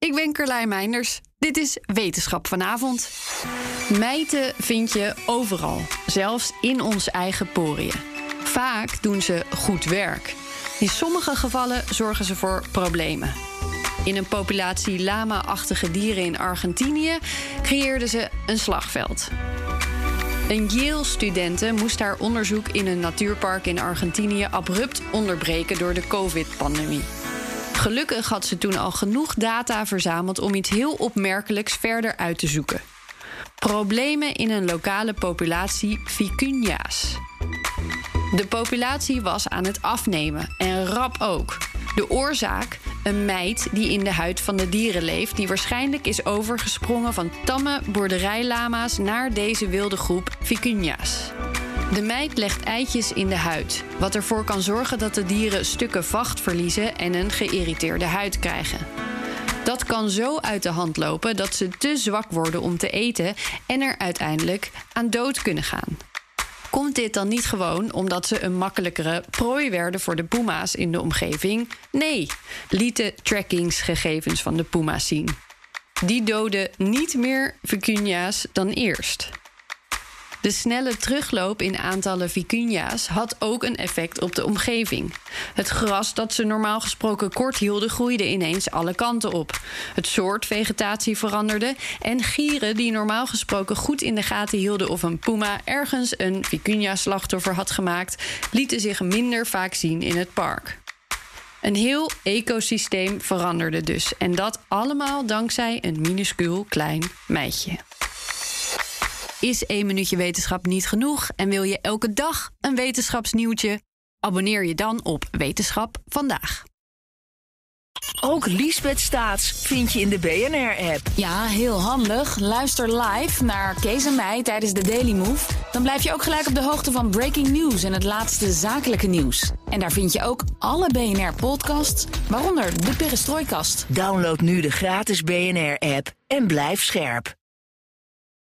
Ik ben Carlijn Meinders. Dit is Wetenschap vanavond. Mijten vind je overal, zelfs in onze eigen poriën. Vaak doen ze goed werk. In sommige gevallen zorgen ze voor problemen. In een populatie lama-achtige dieren in Argentinië creëerden ze een slagveld. Een Yale-studente moest haar onderzoek in een natuurpark in Argentinië abrupt onderbreken door de COVID-pandemie. Gelukkig had ze toen al genoeg data verzameld om iets heel opmerkelijks verder uit te zoeken. Problemen in een lokale populatie vicunia's. De populatie was aan het afnemen en rap ook. De oorzaak? Een mijt die in de huid van de dieren leeft, die waarschijnlijk is overgesprongen van tamme boerderijlama's naar deze wilde groep vicunia's. De mijt legt eitjes in de huid, wat ervoor kan zorgen dat de dieren stukken vacht verliezen en een geïrriteerde huid krijgen. Dat kan zo uit de hand lopen dat ze te zwak worden om te eten en er uiteindelijk aan dood kunnen gaan. Komt dit dan niet gewoon omdat ze een makkelijkere prooi werden voor de puma's in de omgeving? Nee, lieten trackingsgegevens van de puma's zien. Die doden niet meer vicunia's dan eerst. De snelle terugloop in aantallen vicunia's had ook een effect op de omgeving. Het gras dat ze normaal gesproken kort hielden, groeide ineens alle kanten op. Het soort vegetatie veranderde en gieren die normaal gesproken goed in de gaten hielden of een puma ergens een vicunia-slachtoffer had gemaakt, lieten zich minder vaak zien in het park. Een heel ecosysteem veranderde dus. En dat allemaal dankzij een minuscuul klein meisje. Is één minuutje wetenschap niet genoeg en wil je elke dag een wetenschapsnieuwtje? Abonneer je dan op Wetenschap vandaag. Ook Liesbeth Staats vind je in de BNR-app. Ja, heel handig. Luister live naar Kees en mij tijdens de Daily Move. Dan blijf je ook gelijk op de hoogte van breaking news en het laatste zakelijke nieuws. En daar vind je ook alle BNR-podcasts, waaronder de Perestrooikast. Download nu de gratis BNR-app en blijf scherp.